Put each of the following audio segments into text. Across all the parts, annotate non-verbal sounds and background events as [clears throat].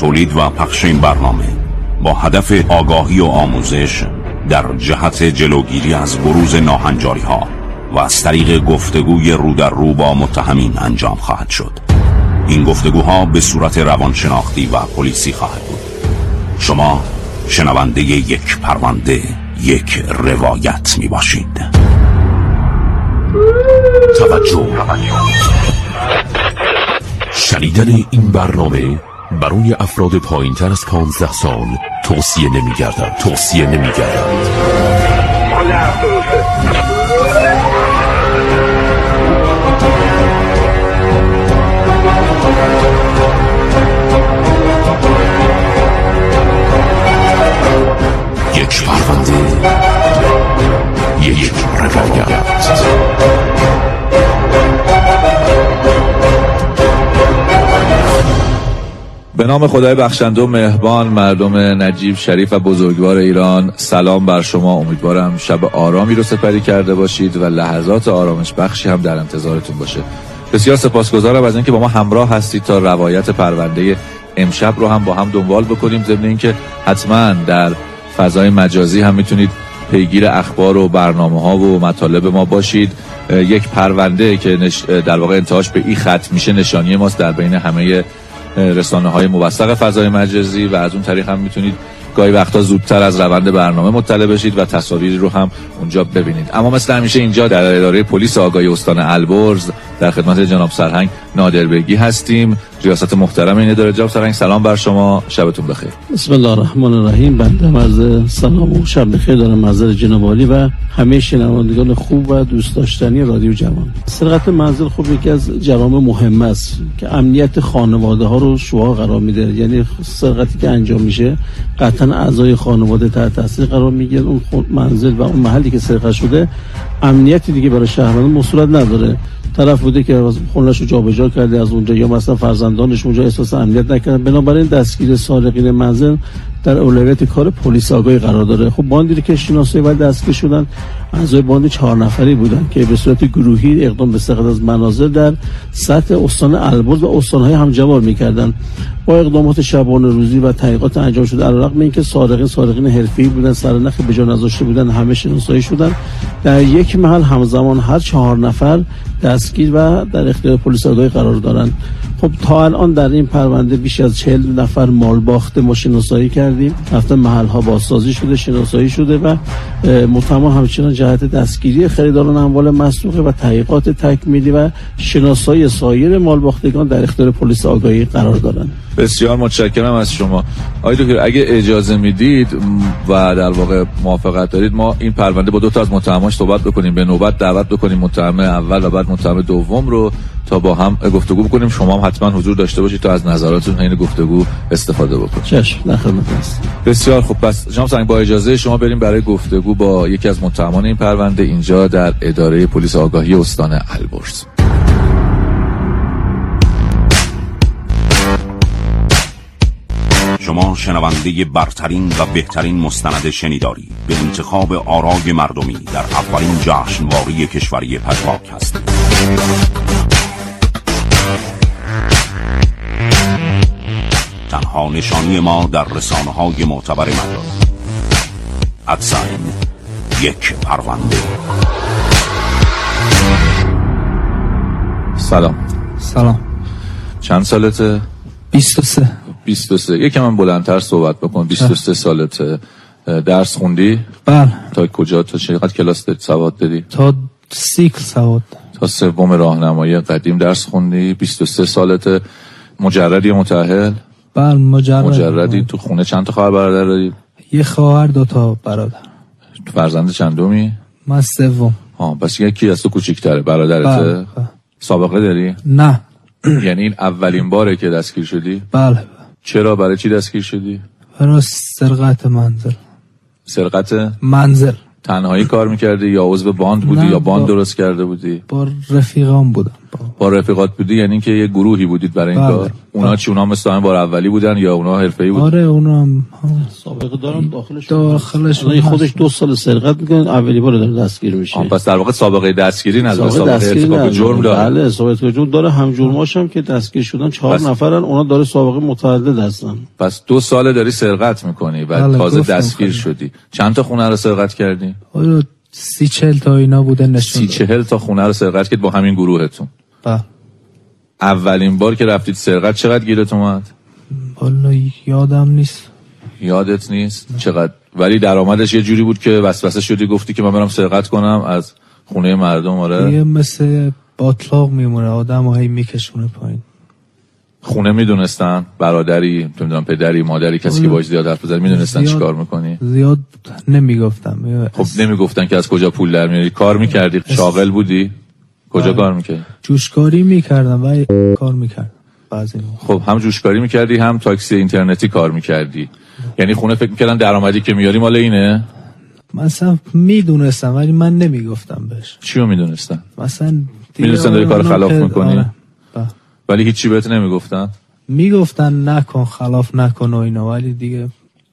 تولید و پخش این برنامه با هدف آگاهی و آموزش در جهت جلوگیری از بروز ناهنجاری ها و از طریق گفتگوی رو در رو با متهمین انجام خواهد شد. این گفتگوها به صورت روانشناختی و پلیسی خواهد بود. شما شنونده یک پرونده یک روایت می باشید توجه. شنیدن این برنامه برای افراد پایین تر از 15 سال توصیه نمی گردد توصیه نمی گردد یک پرونده یک روایت به نام خدای بخشنده و مهربان مردم نجیب شریف و بزرگوار ایران سلام بر شما. امیدوارم شب آرامی رو سپری کرده باشید و لحظات آرامش بخشی هم در انتظارتون باشه. بسیار سپاسگزارم از اینکه با ما همراه هستید تا روایت پرونده امشب رو هم با هم دنبال بکنیم. ضمن اینکه حتما در فضای مجازی هم می‌تونید پیگیر اخبار و برنامه ها و مطالب ما باشید. یک پرونده که در واقع انتهاش به این خط میشه نشانی ماست در بین همه رسانه های موثق فضای مجازی و از اون طریق هم می‌تونید گاهی وقتا زودتر از روند برنامه مطلع بشید و تصاویری رو هم اونجا ببینید. اما مثل همیشه اینجا در اداره پلیس آگاهی استان البرز در خدمت جناب سرهنگ نادربگی هستیم. ریاست محترم این اداره جناب سرهنگ سلام بر شما. شبتون بخیر. بسم الله الرحمن الرحیم. بنده مرز سلام و شب بخیر. دارم منظر جناب و همه شنوندگان خوب و دوست داشتنی رادیو جوان. سرقت منزل خوب یکی از جرام مهم است که امنیت خانواده ها رو شعار قرار میده. یعنی سرقتی که انجام میشه قطعا اعضای خانواده تحت تاثیر قرار می‌گیرن اون منزل و اون محلی که سرقت شده امنیتی دیگه برای شهروندان مسئولیت نداره. طرف بوده که خونش رو جابجا کرده از اونجا یا مثلا فرزندانش اونجا احساس امنیت نکردن. بنابراین دستگیر سارقین منزل در اولویت کار پلیس آگاهی قرار داره. خب باندی که شناسایی و دستگیر شدن اعضای باند چهار نفری بودن که به صورت گروهی اقدام به سرقت از منازل در سطح استان البرز و استانهای همجوار می‌کردن با اقدامات شبانه روزی و تحقیقات انجام شده علیرغم اینکه سارقین سارقین حرفه‌ای بودن سرنخ به جا نذاشته بودن همه شناسایی شدن در یک محل همزمان هر چهار نفر دستگیر و در اختیار پلیس آگاهی قرار دارند. خب تا الان در این پرونده بیش از چهل نفر مال باخته ما شناسایی کردیم. رفته محل ها بازسازی شده شناسایی شده و متهم همچنان جهت دستگیری خریداران اموال مسروقه و تحقیقات تکمیلی و شناسایی سایر مال باختگان در اختیار پلیس آگاهی قرار دارند. بسیار متشکرم از شما. آقای دکتر اگه اجازه می‌دید و در واقع موافقت دارید ما این پرونده با دو تا از متهماش صحبت بکنیم. به نوبت دعوت بکنیم متهم اول و بعد متهم دوم رو. تا با هم گفتگو بکنیم. شما هم حتما حضور داشته باشید تا از نظراتتون حین گفتگو استفاده بکنید. چشم در خدمت بسیار خوب. پس جناب سنگ با اجازه شما بریم برای گفتگو با یکی از متهمان این پرونده اینجا در اداره پلیس آگاهی استان البرز. شما شنونده برترین و بهترین مستند شنیداری به انتخاب آرای مردمی در اولین جشنواره کشوری پژواک هستید. تنها نشانی ما در رسانه های معتبر مردم ادساین یک پرونده. سلام. سلام. چند سالته؟ 23 23 یکم من بلندتر صحبت بکن. 23 سالته. درس خوندی؟ بله. تا کجا؟ تا چقدر کلاس داری؟ سواد داری؟ تا سیکل سواد. تا سوم راهنمایی قدیم درس خوندی. 23 سالته. مجردی متأهل؟ بله مجرد. مجردی تو خونه. چند تا خواهر برادر داری؟ یه خواهر دو تا برادر. فرزند چندمی؟ من سوم. ها پس یکی از تو کوچیک‌تره. برادرته؟ بله، بله. سابقه داری؟ نه. [clears throat] یعنی این اولین باره که دستگیر شدی؟ بله. چرا؟ برای چی دستگیر شدی؟ برای سرقت منزل. سرقت؟ منزل. تنهایی کار می‌کردی یا عضو باند بودی یا باند با- درست کرده بودی؟ با رفیقام بودم. با رفیقات بودی یعنی که یه گروهی بودید برای این. کار اونا بله. چی اونا مثل همین بار اولی بودن یا اونا حرفه‌ای بودن آره اونم هم سابقه دارم داخلش داخلش الان خودش. دو سال سرقت می‌کنه اولی بار داره دستگیر میشه پس در واقع سابقه دستگیری نداره سابقه, دستگیری ارتکاب نداره. جرم داره بله سابقه جرم داره هم جرماش هم که دستگیر شدن چهار بس. نفرن اونا داره سابقه متعدد هستن پس دو ساله داری سرقت می‌کنی و بله، تازه دستگیر. شدی چند تا خونه رو سرقت کردی سی چل تا اینا بوده نشون سی. چهل تا خونه رو سرقت کرد با همین گروهتون بله. اولین بار که رفتید سرقت چقدر گیرت اومد؟ والا یادم نیست. یادت نیست؟ چقدر؟ ولی درآمدش یه جوری بود که وسوسه شدی گفتی که من برم سرقت کنم از خونه مردم آره. یه مثل باطلاق میمونه آدم هی میکشونه پایین. خونه می‌دونستن؟ برادری نمی‌دونم پدری مادری کسی که باش زیاد حرف بزنی می‌دونستن چیکار می‌کنی؟ زیاد نمی‌گفتم. خب نمی‌گفتن که از کجا پول در میاری. کار می‌کردی؟ شاغل بودی؟ کجا بله. کار می‌کردی جوشکاری می‌کردم ولی کار می‌کردم بعضی. خب هم جوشکاری می‌کردی هم تاکسی اینترنتی کار می‌کردی یعنی خونه فکر می‌کردن درآمدی که میاری مال اینه مثلا می‌دونستم ولی من نمی‌گفتم بهش چیو می‌دونستن مثلا دیگه می‌دونستن داری کار خلاف می‌کنی؟ آره. بله. ولی هیچی بهت نمی‌گفتن می‌گفتن نکن خلاف نکن و اینا ولی دیگه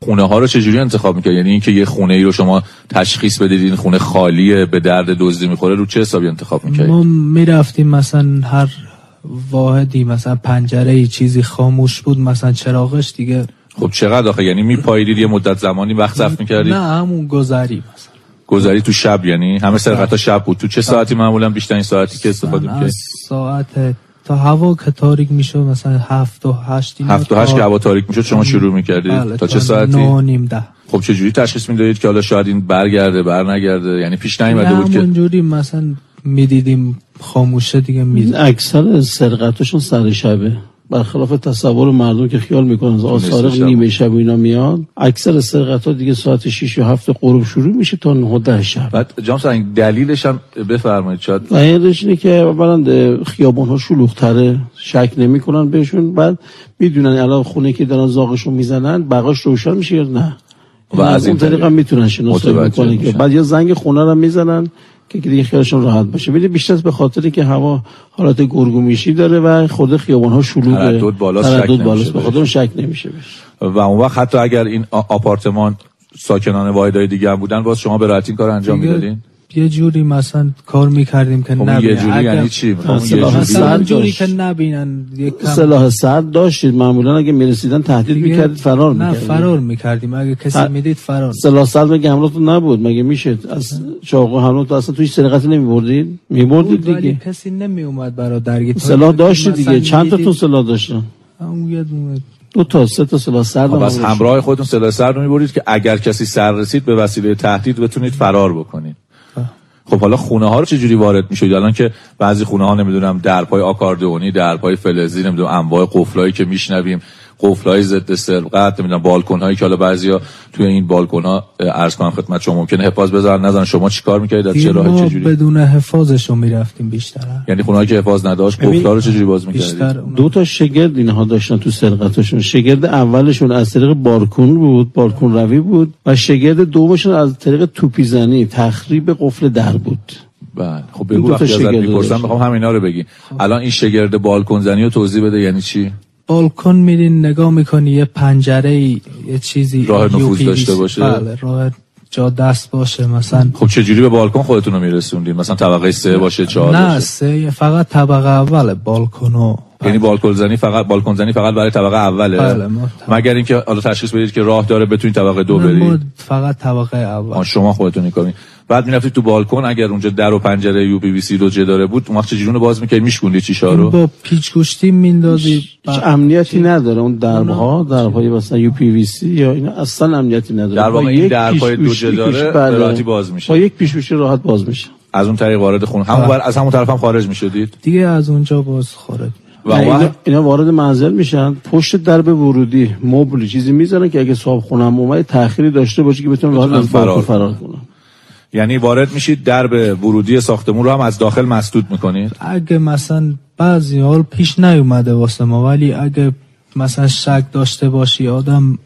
خونه ها رو چجوری انتخاب می‌کرد یعنی اینکه یه خونه ای رو شما تشخیص بدید این خونه خالیه به درد دزدی می‌خوره رو چه حسابی انتخاب می‌کردید؟ ما می‌رفتیم مثلا هر واحدی مثلا پنجره ای چیزی خاموش بود مثلا چراغش دیگه. خب چقدر آخه؟ یعنی میپاییدید یه مدت زمانی وقت صرف می‌کردید؟ نه همون گذری مثلا. گذری تو شب یعنی همه سرقت شب بود. تو چه ساعتی معمولا بیشترین ساعتی که استفاده از ساعت تا هوا که تاریک می‌شد مثلا هفت و هشت اینا هفت و هشت تا- که هوا تاریک می‌شد شما شروع می‌کردید. بله، تا چه ساعتی؟ نه و نیم ده. خب چه جوری تشخیص می‌دادید که حالا شاید این برگرده بر نگرده یعنی پیش نیومده بود که همونجوری مثلا می‌دیدیم خاموشه دیگه می اکثر سرقتشون سر شبه. برخلاف تصور مردم که خیال می‌کنن نصف سارق. نیمه شب و اینا میاد اکثر سرقت ها دیگه ساعت 6 و 7 غروب شروع میشه تا 9 و 10 شب بعد جام سنگ دلیلش هم بفرمایید شاید دلیلش اینه که اولا خیابان ها شلوغ تره شک نمی‌کنن بهشون بعد می‌دونن الان خونه که دارن زاغشون می‌زنن بقاش روشن میشه یا نه و از از این طریق هم می‌تونن شناسایی بکنن که. بعد یا زنگ خونه رو می‌زنن که دیگه خیالشون راحت باشه. ولی بیشتر به خاطری که هوا حالت گرگومیشی داره و خود خیابان ها شلوغه. تردد بالاست، شک بالاست. به. خاطر شک نمیشه بهش. و اون وقت حتی اگر این آپارتمان ساکنان واحدهای دیگه هم بودن باز شما به راحتی این کار انجام می‌دادین؟ یه جوری مثلا کار می‌کردیم که خب اون نبینن. یه جوری اگر- یعنی چی سلاح جوری سر. که نبینن سلاح سرد داشتید معمولا اگه می‌رسیدن تهدید دیگه- می‌کردید فرار نه می‌کردید. فرار می‌کردیم. اگه کسی ه- می‌دید فرار. سلاح سرد مگه همراهتون نبود؟ مگه میشه از چاقو همراهتون اصلا توی سرقت نمیبردید؟ میبردید دیگه. کسی نمی اومد برا درگیر. سلاح داشتید دیگه. چند تاتون می‌دیدید- سلاح داشتن؟ همون یه دونه. دو تا سه تا سلاح سرد بس همراهش. همراه خودتون سلاح سر رو می‌برید که اگر کسی سر رسید به وسیله تهدید بتونید فرار بکنید. خب حالا خونه ها رو چجوری وارد می‌شد؟ الان که بعضی خونه ها نمی‌دونم درپای آکاردئونی درپای فلزی نمی‌دونم انواع قفلایی که میشنویم قفلای ضد سرقت نمی‌دونم بالکن هایی که حالا بعضیا توی این بالکن ها عرض کنم خدمت شما ممکنه حفاظ بذارن. نذارن شما چیکار می‌کردید؟ از چه ما چجوری؟ بدون حفاظش رو می‌رفتیم بیشتر. یعنی خونه که حفاظ نداشت ببین، قفلا رو چجوری باز می‌کردید؟ دو تا شگرد اینها داشتن تو سرقتشون. شگرد اولشون از طریق بالکن بود بالکن روی بود و شگرد دومشون از طریق توپی زنی تخریب قفل در بود. بله. خب بگو دو تا وقتی ازت شگرد می‌پرسم. می‌خوام همینا رو بگی. الان این شگرد بالکن زنی رو توضیح بده یعنی چی؟ بالکن میرین نگاه می‌کنی یه پنجره ای یه چیزی راه نفوذ داشته باشه؟ بله راه جا دست باشه مثلا خب چجوری به بالکن خودتون رو میرسوندین؟ مثلا طبقه سه باشه چهار نه باشه؟ سه فقط طبقه اول بالکن و یعنی بالکن زنی فقط بالکن زنی فقط برای طبقه اوله؟ بله، مگر اینکه حالا تشخیص بدید که راه داره بتونید طبقه دو برید؟ فقط طبقه اول. شما خودتون کارین بعد می‌رفتید تو بالکن اگر اونجا در و پنجره UPVC رو داره بود اون وقت چجوری باز می‌کردی؟ میشکوندی شیشه‌ها رو با پیچ گوشتی میندازی. هیچ امنیتی نداره. اون دربها دربهای مثلا UPVC یا اینا اصلا امنیتی نداره. در واقع این یک درپای پیشگوشی دوجه داره که- به بله. راحتی باز میشه. با یک پیشگوشی راحت باز میشه. از اون طریق وارد خونه همون بر... از همون طرف هم خارج می‌شدید؟ دیگه از اونجا باز خارج و اینا, اینا وارد منزل میشن. پشت درب ورودی مبل چیزی می‌زنن که اگه صاحب خونم اومد تأخیری داشته باشه که بتونن راحت بتونن از بالکن فرار فرار کنن یعنی وارد میشید درب ورودی ساختمون رو هم از داخل مسدود می‌کنید؟ اگه مثلا بعضی حال پیش نیومده واسه ما ولی اگه مثلا شک داشته باشی آدم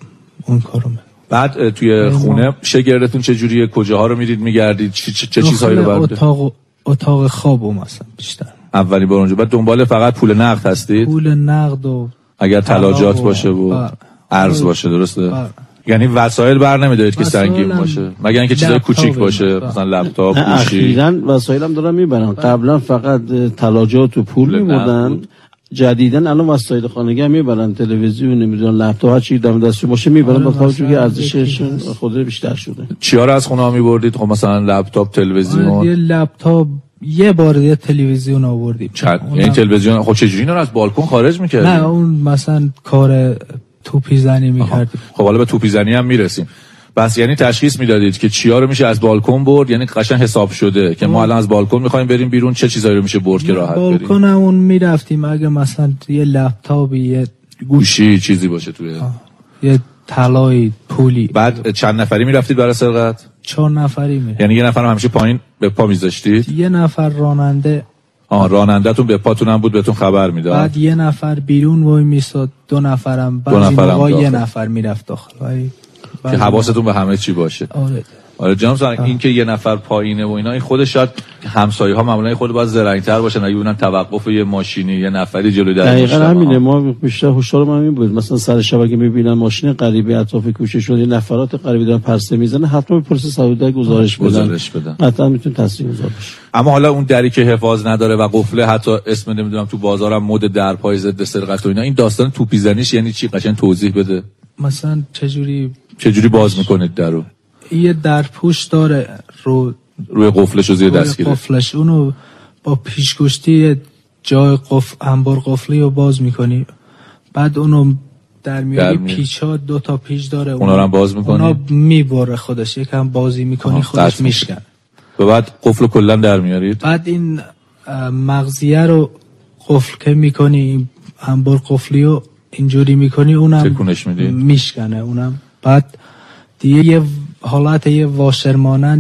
اون کارو می‌کنه. بعد توی خونه شگردتون چه جوریه کجاها رو میرید میگردید؟ چه, چه, چه چیزهایی رو بعد اتاق اتاق خواب مثلا بیشتر. اولین بار اونجا. بعد دنبال فقط پول نقد هستید؟ پول نقد و اگر تلاجات باشه و بله. ارز باشه درسته؟ بله. یعنی وسایل بر نمیدارید که وسایل سنگین هم باشه. مگر اینکه چیزای کوچیک باشه. مثلا لپتاپ گوشی. اخیرا وسایلم دارن می‌برن قبلا فقط تلاجات و پول میبردن. نقد. جدیدن الان وسایل خانگی هم می‌برن. تلویزیون نمی‌دونم لپتاپ هر چی دم دستشون باشه می‌برن. آره، با توجه که ارزششون. خود بیشتر شده. چیا رو از خونه ها میبردید؟ خب مثلا لپتاپ آره، یه تلویزیون لپتاپ یه بار یه تلویزیون آوردیم. چند؟ یعنی تلویزیون خب چجوری رو از بالکن خارج می‌کردید نه اون مثلا کار توپی زنی می‌کردیم خب حالا به توپی زنی هم می‌رسیم. بس یعنی تشخیص می‌دادید که چیا رو میشه از بالکن برد یعنی قشنگ حساب شده که ما الان از بالکن می‌خوایم بریم بیرون چه چیزایی رو میشه برد که راحت بریم؟ بالکن اون می‌رفتیم. اگه مثلا یه لپتاپی یه گوشی چیزی باشه توی یه طلای پولی. بعد چند نفری می‌رفتید برای سرقت؟ چهار نفری میره یعنی یه نفر همیشه پایین به پا میذاشتید؟ یه نفر راننده آه رانندهتون به پاتون هم بود بهتون خبر می‌داد. بعد یه نفر بیرون وای میستاد دو نفرم بعضی نفرم موقع یه. نفر می‌رفت داخل. که حواستون به همه چی باشه. آره. آره جناب سرنگ این که یه نفر پایینه و اینا این خودش شاید همسایه ها معمولا خود باید زرنگتر باشن. اگه ببینن توقف یه ماشینی یه نفری جلوی در دقیقا. همینه. ما بیشتر هشدار ما همین بود. مثلا سر شب اگه می‌بینن ماشین غریبه اطراف کوچه شده یه نفرات غریبه دارن پرسه می‌زنه حتما به پلیس سعودی گزارش بدن. گزارش بدن. حتما می‌تونه تصدیق گذار بشه. اما حالا اون دری که حفاظ نداره و قفله حتی اسم نمی‌دونم تو بازارم مد در پای ضد سرقت و اینا این داستان توپی زنیش یعنی چی؟ قشنگ توضیح بده. مثلا چجوری چجوری باز می‌کنید درو؟ یه درپوش داره. رو روی قفلش رو زیر دستگیره قفلش. اونو با پیشگوشتی یه جای قفل انبار قفلی رو باز می‌کنی. بعد اونو در در میاری. پیچ ها دو تا پیچ داره. اونا رو هم باز می‌کنی؟ اونا می‌بره خودش. یکم بازی می‌کنی خودش میشکن و بعد قفل کلا در میارید بعد این مغزیه رو قفل که می‌کنی انبار قفلی رو اینجوری می‌کنی اونم تکونش؟ میشکنه اونم. بعد دیگه یه حالت یه واشر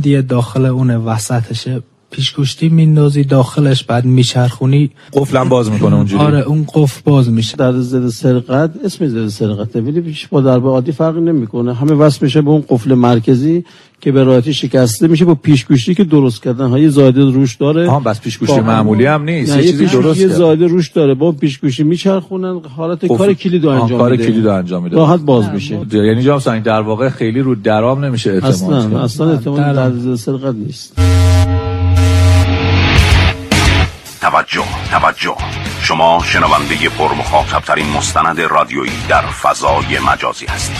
یه داخل اونه وسطشه. پیشگوشتی میندازی داخلش بعد میچرخونی. قفلم باز می‌کنه اونجوری. آره اون قفل باز میشه. در ضد سرقت اسم ضد سرقته. ولی پیش با ضربه عادی فرقی نمی‌کنه. همه وصل میشه به اون قفل مرکزی که به راحتی شکسته میشه با پیشگوشتی که درست کردن. های زایده روش داره. آها بس پیشگوشتی معمولی هم نیست. نه، یه چیزی پیشگوشتی درست. زایده روش داره. با پیشگوشی میچرخونن. حالت قفل- کار کلید رو آها، انجام کار میده. کلید رو انجام میده. راحت باز میشه. یعنی جناب سنگ در واقع خیلی رو درام نمیشه اعتماد اصلا. اصلا احتمال در- در سرقت نیست. توجه توجه. شما شنونده پر مخاطب ترین مستند رادیویی در فضای مجازی هستید.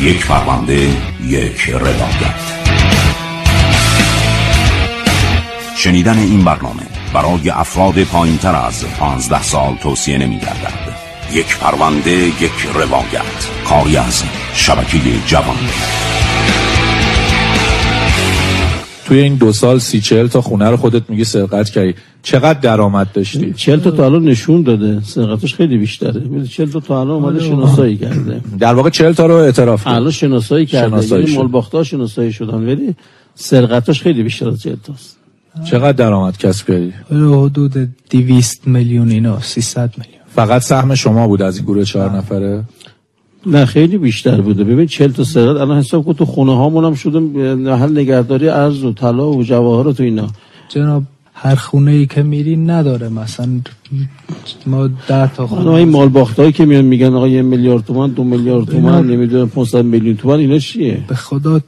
یک پرونده یک روایت. شنیدن این برنامه برای افراد پایین تر از 15 سال توصیه نمی گردد یک پرونده یک روایت. کاری از شبکه جوان. توی این دو سال سی چهل تا خونه رو خودت میگی سرقت کردی. چقدر درآمد داشتی؟ چهل تا تا الان نشون داده. سرقتش خیلی بیشتره. ولی چهل تا تا الان اومده شناسایی کرده. در واقع چهل تا رو اعتراف کرد. الان شناسایی کرده. شناسایی یعنی شد. مالباختا شناسایی شدن. ولی سرقتش خیلی بیشتر از چهل تاست. چقدر درآمد کسب کردی؟ حدود 200 میلیون اینا 300 میلیون. فقط سهم شما بود از این گروه چهار نفره؟ نه خیلی بیشتر بوده. ببین چهل تا سرقت الان حساب کن تو خونه هامون هم شده محل نگهداری ارز و طلا و جواهرات و اینا. جناب هر خونه ای که میری نداره. مثلا ما ده تا خونه این مال باختایی که میان میگن آقا یه میلیارد تومان دو میلیارد تومان نمی‌دونم 500 میلیون تومان اینا چیه؟ به خدا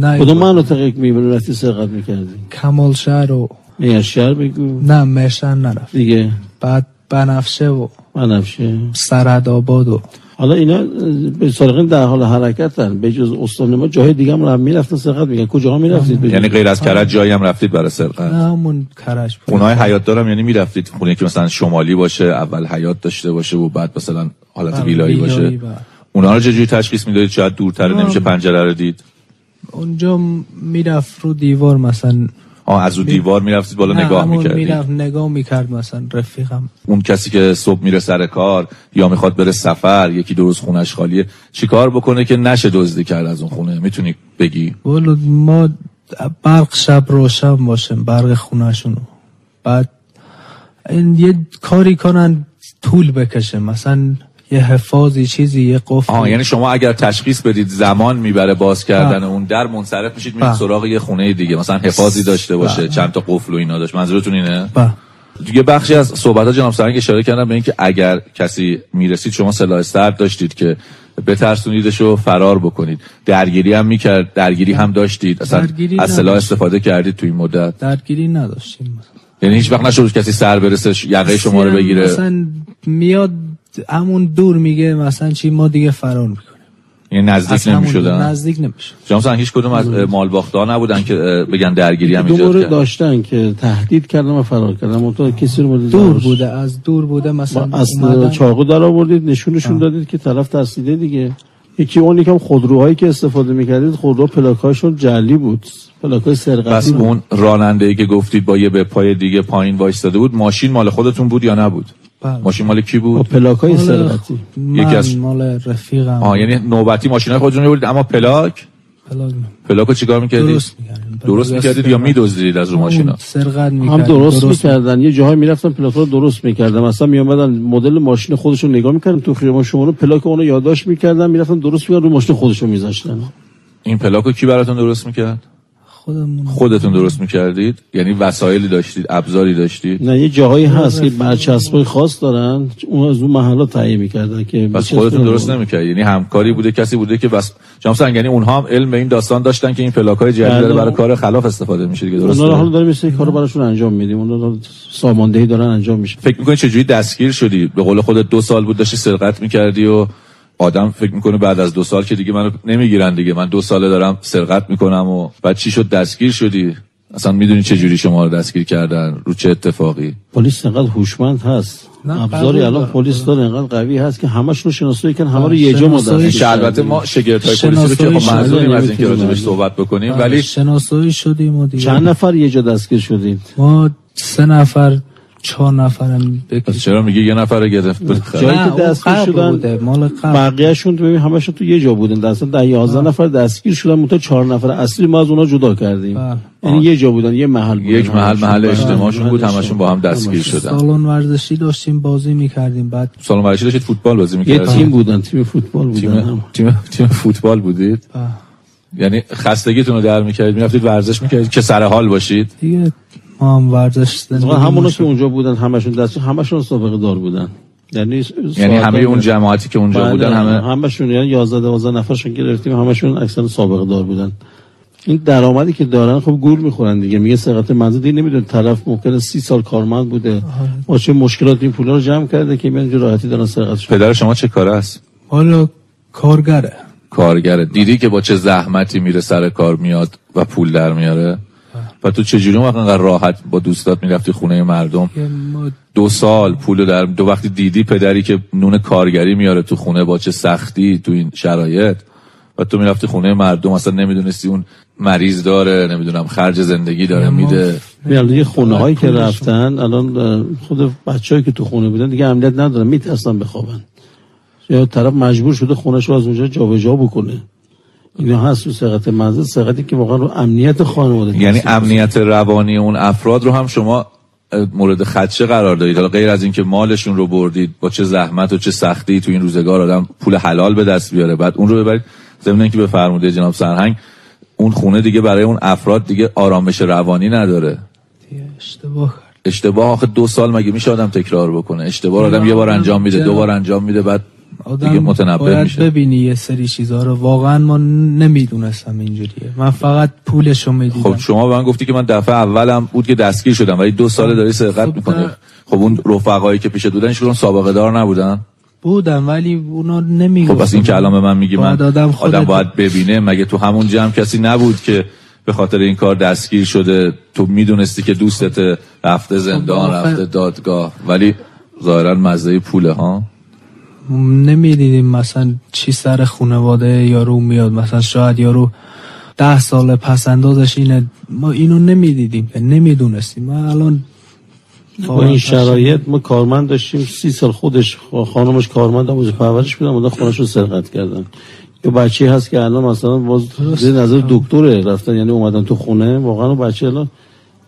نه. کدوم مناطق می‌بینی رفتی سرقت می‌کردی. کمال شهر و میار شهر بگو. نه مرشن نرفت. دیگه. بعد بنفشه و بنفشه. سرد آباد و حالا اینا به سارقین در حال حرکتن. به جز استان ما جای دیگه هم رو می‌رفتن سرقت میگن کجاها می‌رفتید؟ یعنی غیر از کرج جایی هم رفتید برای سرقت؟ نه همون بود خونه حیات دارم یعنی می‌رفتید خونه که مثلا شمالی باشه اول حیات داشته باشه و بعد مثلا حالت آره، ویلایی باشه. بله. اونا رو چجوری تشخیص می‌دادید؟ شاید دورتر نمیشه پنجره رو دید؟ اونجا می‌رفت رو دیوار مثلا آه از رو دیوار می‌رفتید بالا نگاه می‌کردید. می‌رفت نگاه می‌کرد مثلا رفیقم. اون کسی که صبح میره سر کار یا می‌خواد بره سفر یکی دو روز خونش خالیه چیکار بکنه که نشه دزدی کرد از اون خونه؟ می‌تونی بگی؟ ولو ما برق شب روشن باشیم برق خونهشونو بعد این یه کاری کنن طول بکشه. مثلا یه حفاظی چیزی یه قفل آها یعنی شما اگر تشخیص بدید زمان می‌بره باز کردن بله. اون در منصرف میشید میرید. سراغ یه خونه دیگه. مثلا حفاظی داشته باشه بله. چند تا قفل و اینا داشت. منظورتون اینه؟ با یه بخشی از صحبت ها جناب سرنگ اشاره کردم به اینکه اگر کسی می‌رسید شما سلاح سرد داشتید که بترسونیدش و فرار بکنید. درگیری هم می‌کرد درگیری هم داشتید. اصلا درگیری از سلاح. استفاده کردید تو این مدت. درگیری نداشتیم. یعنی هیچ وقت نشد کسی سر برسه یقه شما رو بگیره. مثلا میاد همون دور میگه مثلا چی ما دیگه فرار می‌کنیم. یعنی نزدیک از نمی‌شدن؟ نزدیک نمیشه جناب سرنگ هیچ کدوم از مال باخته نبودن که بگن درگیری هم ایجاد کرد داشتن که تهدید کردن و فرار کردن. منتها کسی رو مورد دور. بوده از دور بوده مثلا اومدن. چاقو در آوردید نشونشون دادید که طرف ترسیده دیگه. یکی اون یکم خودروهایی که استفاده می‌کردید خودرو پلاکاشون جعلی بود. پلاکای پس سرقتی بود. اون راننده ای که گفتید با یه به پای دیگه پایین وایستاده بود ماشین مال خودتون بود یا نبود؟ بله. ماشین مال کی بود؟ پلاکای مال سرقتی یکی از- مال رفیقم. آه یعنی نوبتی ماشین خودتون می‌برید اما پلاک؟ پلاک پلاکو چیکار می‌کردید؟ درست می‌کردیم. درست می‌کردید یا میدزدید از رو ماشینا؟ سرقت هم می‌کردیم. درست, می‌کردن. یه جاهای می‌رفتن پلاک رو درست می‌کردن مثلا میامدن مدل ماشین خودشون نگاه می‌کردن تو خیابان. شما رو پلاک اونو یادداشت می‌کردن می‌رفتن درست می‌کردن رو ماشین خودشون میذاشتن. این پلاکو کی براتون درست می‌کرد؟ خودمون خودتون درست می‌کردید؟ یعنی وسایلی داشتید ابزاری داشتید؟ نه یه جاهایی هست که برچسبای خاص دارن اون از اون محلا تعیین می‌کردن که بس خودتون. درست نمی‌کرد یعنی همکاری بوده کسی بوده که بس جناب یعنی اونها هم علم به این داستان داشتن که این پلاکای جدید بله. داره برای کار خلاف استفاده میشه دیگه درست اونا حالا داریم مثل کارو براشون انجام میدیم. اونا ساماندهی دارن انجام میشه. فکر می‌کنی چجوری دستگیر شدی؟ به قول خودت دو سال بود داشتی سرقت می‌کردی و آدم فکر می‌کنه بعد از دو سال که دیگه منو نمی‌گیرن دیگه. من دو ساله دارم سرقت می‌کنم و بعد چی شد؟ دستگیر شدی؟ اصلا می‌دونی چه جوری شما رو دستگیر کردن؟ رو چه اتفاقی؟ پلیس انقدر هوشمند هست. ابزاری الان. پلیس داره انقدر قوی هست که همشون رو شناسایی کردن. همه رو یه جا که البته ما شگرد های پلیسی رو که خب معذوریم شده، از اینکه راجبش. صحبت بکنیم. ولی ولی شناسایی شدیم و دیگه. چند نفر یه جا دستگیر شدید؟ ما سه نفر چهار نفرم پس چرا میگی یه نفر رو گرفت؟ جایی که دستگیر شدن بوده، مال قبل بقیهشون تو ببین همشون تو یه جا بودن در اصل ده 11 نفر دستگیر شدن منتها چهار نفر اصلی ما از اونها جدا کردیم بله. یعنی یه جا بودن یه محل بودن یک محل. محل اجتماعشون بود همشون با هم دستگیر. شدن سالن ورزشی داشتیم بازی می‌کردیم بعد سالن ورزشی داشتید فوتبال بازی یه می‌کردید تیم بودن تیم فوتبال بودن تیم. تیم فوتبال بودید. یعنی خستگیتون رو در می‌کردید می‌رفتید ورزش می‌کردید که سر حال باشید دیگه ما هم ورزش همونا. که اونجا بودن همشون دست همشون سابقه دار بودن. یعنی یعنی همه اون جماعتی که اونجا بله، بودن همه همشون یعنی 11 12 نفرشون گرفتیم همشون اکثر سابقه دار بودن. این درآمدی که دارن خب گول می‌خورن دیگه. میگه سرقت منزل دیگه نمیدون طرف ممکنه سی سال کارمند بوده. با چه مشکلات این پولا رو جمع کرده که میان راحتی دارن سرقتش پدر شما چه کاره است؟ حالا کارگره. کارگره. دیدی که با چه زحمتی میره سر کار میاد و پول در میاره؟ و تو چجوری انقدر راحت با دوستات می‌رفتی خونه مردم؟ دو سال پول در دو وقتی دیدی پدری که نون کارگری میاره تو خونه با چه سختی تو این شرایط؟ و تو می‌رفتی خونه مردم اصلا نمی‌دونستی اون مریض داره نمی‌دونم خرج زندگی داره میده. یعنی دیگه خونه هایی که. رفتن الان خود بچه‌ای که تو خونه بودن دیگه امنیت ندارن میترسن بخوابن. یا طرف مجبور شده خونش رو از اونجا جابجا بکنه. اینا هست تو سرقت منزل سرقتی که واقعا رو امنیت خانواده یعنی امنیت روانی اون افراد رو هم شما مورد خدشه قرار دادید. حالا غیر از اینکه مالشون رو بردید با چه زحمت و چه سختی تو این روزگار آدم پول حلال به دست بیاره. بعد اون رو ببرید. ضمن اینکه به فرموده جناب سرهنگ اون خونه دیگه برای اون افراد دیگه آرامش روانی نداره. اشتباه. اشتباه آخه دو سال مگه میشه آدم تکرار بکنه؟ اشتباه آدم یه بار انجام میده؟ دو بار انجام میده بعد دیگه آدم متنبه باید میشه. ببینی یه سری چیزها رو. واقعا ما نمی‌دونستم اینجوریه. من فقط پولشو می‌دیدم. خب شما به من گفتی که من دفعه اولم بود که دستگیر شدم ولی دو ساله داری سرقت خب می‌کنی. خب اون رفقایی که پیش بودن هیچکدوم سابقه دار نبودن؟ بودم ولی اونا نمی‌گفتن. خب پس این که الان به من میگی من آدم, آدم, باید ببینه. مگه تو همون جمع کسی نبود که به خاطر این کار دستگیر شده؟ تو می‌دونستی که دوستت رفته زندان آخه- رفته دادگاه. ولی ظاهرا مزه پوله ها؟ نمی‌دیدیم مثلا چی سر خانواده یارو میاد. مثلا شاید یارو ده سال پس اندازش اینه. ما اینو نمی‌دیدیم. نمی‌دونستیم. ما الان با این شرایط ما کارمند داشتیم. سی سال خودش خانمش کارمند هم پرورش بودن اومدن خونش رو سرقت کردن. یا بچه هست که الان مثلا باز زیر نظر دکتره. رفتن یعنی اومدن تو خونه. واقعا اون بچه الان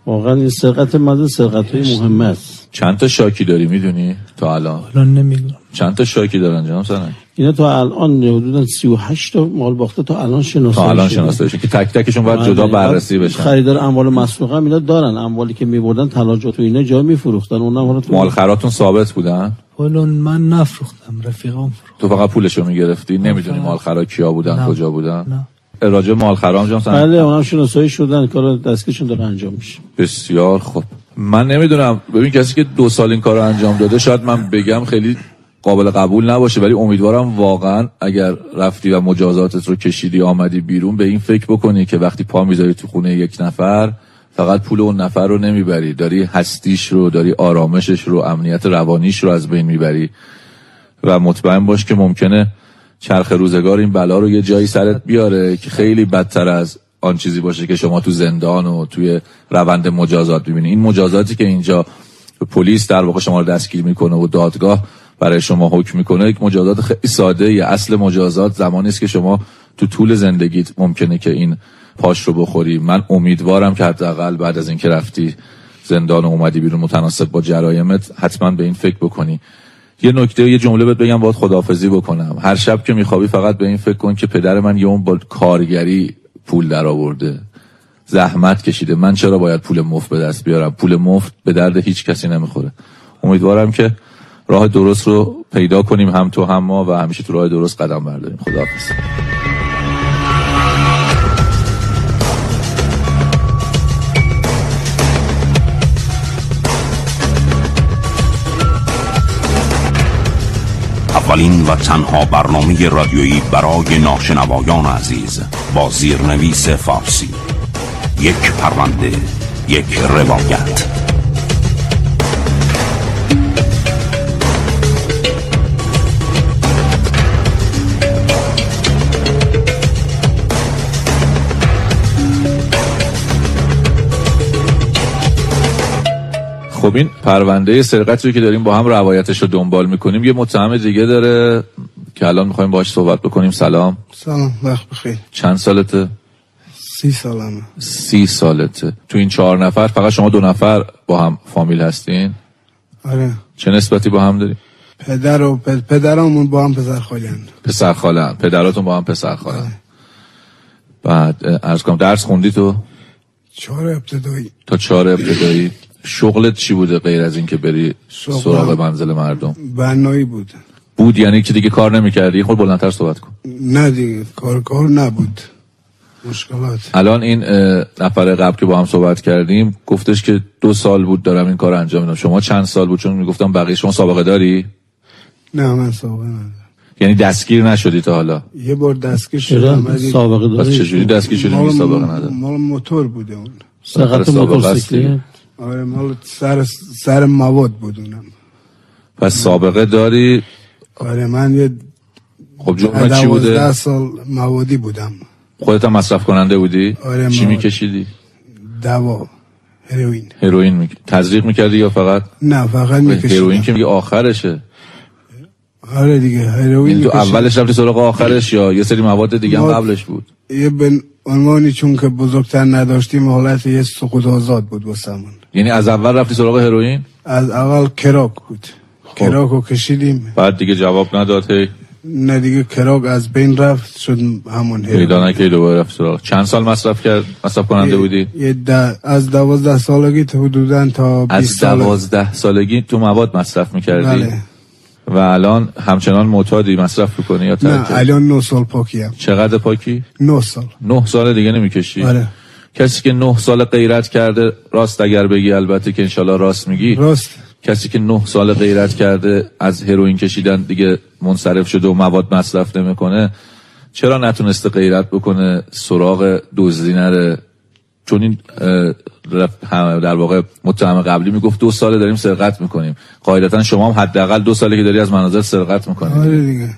واقعا این سرقت مزه سرقت های مهم است. چند تا شاکی داری می‌دونی تا الان؟ الان نمی‌دونم. چند تا شاکی دارن جناب سرنگ؟ اینا تا الان حدودا 38 تا مال باخته تا الان شناسایی تا الان شده. شناسایی بشه که تک تکشون باید جدا بله. بررسی بشن. خریدار اموال مسروقه هم اینا دارن. اموالی که میبردن تلاجات و اینا جا میفروختن. اونم حالا تو مالخراتون ثابت بودن؟ الان من نفروختم رفیقام فروخت. تو فقط پولشو می‌گرفتی؟ نمی‌دونی مالخرا کیا بودن. کجا بودن؟ نه. راجع به مالخرام جان سرنگ؟ بله اونم شناسایی شدن. کار دستکشون داره انجام میشه. بسیار خوب. من نمی‌دونم. ببین کسی که دو سال این کار رو انجام داده شاید من بگم خیلی قابل قبول نباشه ولی امیدوارم واقعا اگر رفتی و مجازاتت رو کشیدی آمدی بیرون به این فکر بکنی که وقتی پا می‌ذاری تو خونه یک نفر فقط پول اون نفر رو نمی‌بری. داری هستیش رو داری آرامشش رو امنیت روانیش رو از بین می‌بری. و مطمئن باش که ممکنه چرخ روزگار این بلا رو یه جایی سرت بیاره که خیلی بدتر از آن چیزی باشه که شما تو زندان و توی روند مجازات ببینید این مجازاتی که اینجا پلیس در واقع شما رو دستگیر می‌کنه و دادگاه برای شما حکم می‌کنه. یک مجازات خیلی ساده یه اصل مجازات زمانی است که شما تو طول زندگیت ممکنه که این پاش رو بخوری. من امیدوارم که حداقل بعد از اینکه رفتی زندان و اومدی بیرون متناسب با جرایمت حتما به این فکر بکنی. یه نکته یه جمله بهت بگم باید خداحافظی بکنم. هر شب که میخوابی فقط به این فکر کن که پدر من یه اون با کارگری پول در آورده زحمت کشیده. من چرا باید پول مفت به دست بیارم؟ پول مفت به درد هیچ کسی نمی‌خوره. امیدوارم که راه درست رو پیدا کنیم هم تو هم ما و همیشه تو راه درست قدم برداریم. خداحافظ. اولین و تنها برنامه رادیویی برای ناشنوایان عزیز با زیرنویس فارسی. یک پرونده یک روایت. خب این پرونده سرقتی که داریم با هم روایتش رو دنبال می‌کنیم. یه متهم دیگه داره که الان می‌خوایم باهاش صحبت بکنیم. سلام. سلام وقت بخیر. چند سالته؟ سی سالمه. سی سالته. تو این چهار نفر فقط شما دو نفر با هم فامیل هستین؟ آره. چه نسبتی با هم داری پدر و پ- پدرمون با هم پسر خالین پسر خاله پدراتون با هم پسر خاله بعد اه، عرض کنم درس خوندی تو؟ چهار ابتدایی. تا چهار ابتدایی. شغلت چی بوده غیر از اینکه بری سراغ منزل مردم؟ بنایی بود. بود یعنی که دیگه کار نمی‌کردی؟ خود بلندتر صحبت کن. نه دیگه کار کار نبود. مشکلات. الان این نفر قبل که با هم صحبت کردیم گفتش که دو سال بود دارم این کار انجام میدم. شما چند سال بود؟ چون می‌گفتم بقیه شما سابقه داری؟ نه من سابقه ندارم. یعنی دستگیر نشدی تا حالا؟ یه بار دستگیر شدم سابقه پس داری چجوری دستگیر شدی؟ سابقه نداری مال موتور بوده اون. سرقت سابقه موتورسیکلت هستی. آره مال سر سر مواد بود اونم. پس سابقه داری؟ آره من یه خب جرمت چی بوده؟ سال موادی بودم. خودت هم مصرف کننده بودی؟ آره، چی میکشیدی؟ دوا هروئین. هروئین می... تزریق می‌کردی یا فقط؟ نه فقط هروئین میکشیدم. که میگه آخرشه. آره دیگه هروئین این تو. اولش رفتی سراغ آخرش یا یه سری مواد دیگه هم قبلش بود؟ یه به عنوانی چون که بزرگتر نداشتیم حالت یه سقوط آزاد بود واسمون یعنی از اول رفتی سراغ هروئین؟ از اول کراک بود. خب. کراک رو کشیدیم. بعد دیگه جواب نداد هی. نه دیگه کراک از بین رفت شد همون هروئین. پیدا نکردی دوباره رفت سراغ. چند سال مصرف کرد؟ مصرف کننده بودی؟ یه ده- از دوازده سالگی تا حدودا تا از بیست سال دوازده سالگی تو مواد مصرف می‌کردی؟ بله. و الان همچنان معتادی مصرف می‌کنی یا نه؟ الان نه سال پاکیم چقدر پاکی؟ نه سال. نه سال دیگه نمی‌کشی. آره. کسی که نه سال غیرت کرده راست اگر بگی البته که انشالله راست میگی. راست. کسی که نه سال غیرت کرده از هروئین کشیدن دیگه منصرف شده و مواد مصرف نمی‌کنه چرا نتونسته غیرت بکنه؟ سراغ دزدی نره. چون این در واقع متهم قبلی می‌گفت دو ساله داریم سرقت می‌کنیم. قاعدتا شما هم حداقل دو ساله که داری از مناظر سرقت می‌کنی. آره دیگه.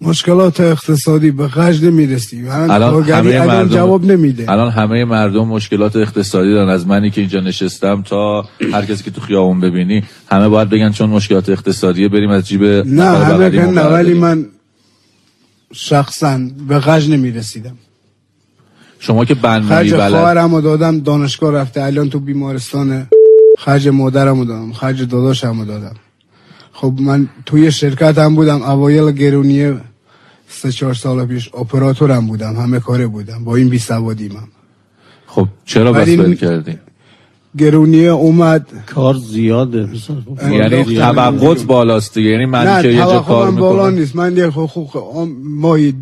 مشکلات اقتصادی به خرج نمی‌رسیم. الان همه مردم جواب نمیده. الان همه مردم مشکلات اقتصادی دارن. از منی که اینجا نشستم تا هر کسی که تو خیابون ببینی همه باید بگن چون مشکلات اقتصادیه بریم از جیب نه همه نه ولی. من شخصا به خرج نمی‌رسیدم. شما که بنایی خرج بلد. خواهرم رو دادم دانشگاه رفته الان تو بیمارستانه خرج مادرم رو دادم خرج داداشم رو دادم. خب من توی شرکت هم بودم اوایل گرونیه سه چهار سال پیش اپراتورم بودم همه کاره بودم با این بی سوادیمم خب چرا بس ولی- گرونیه اومد. کار زیاده. یعنی توقعت بالاست دیگه. یعنی من که یه جا کار توقعم بالا می‌کنم نیست. من یه خو ماهی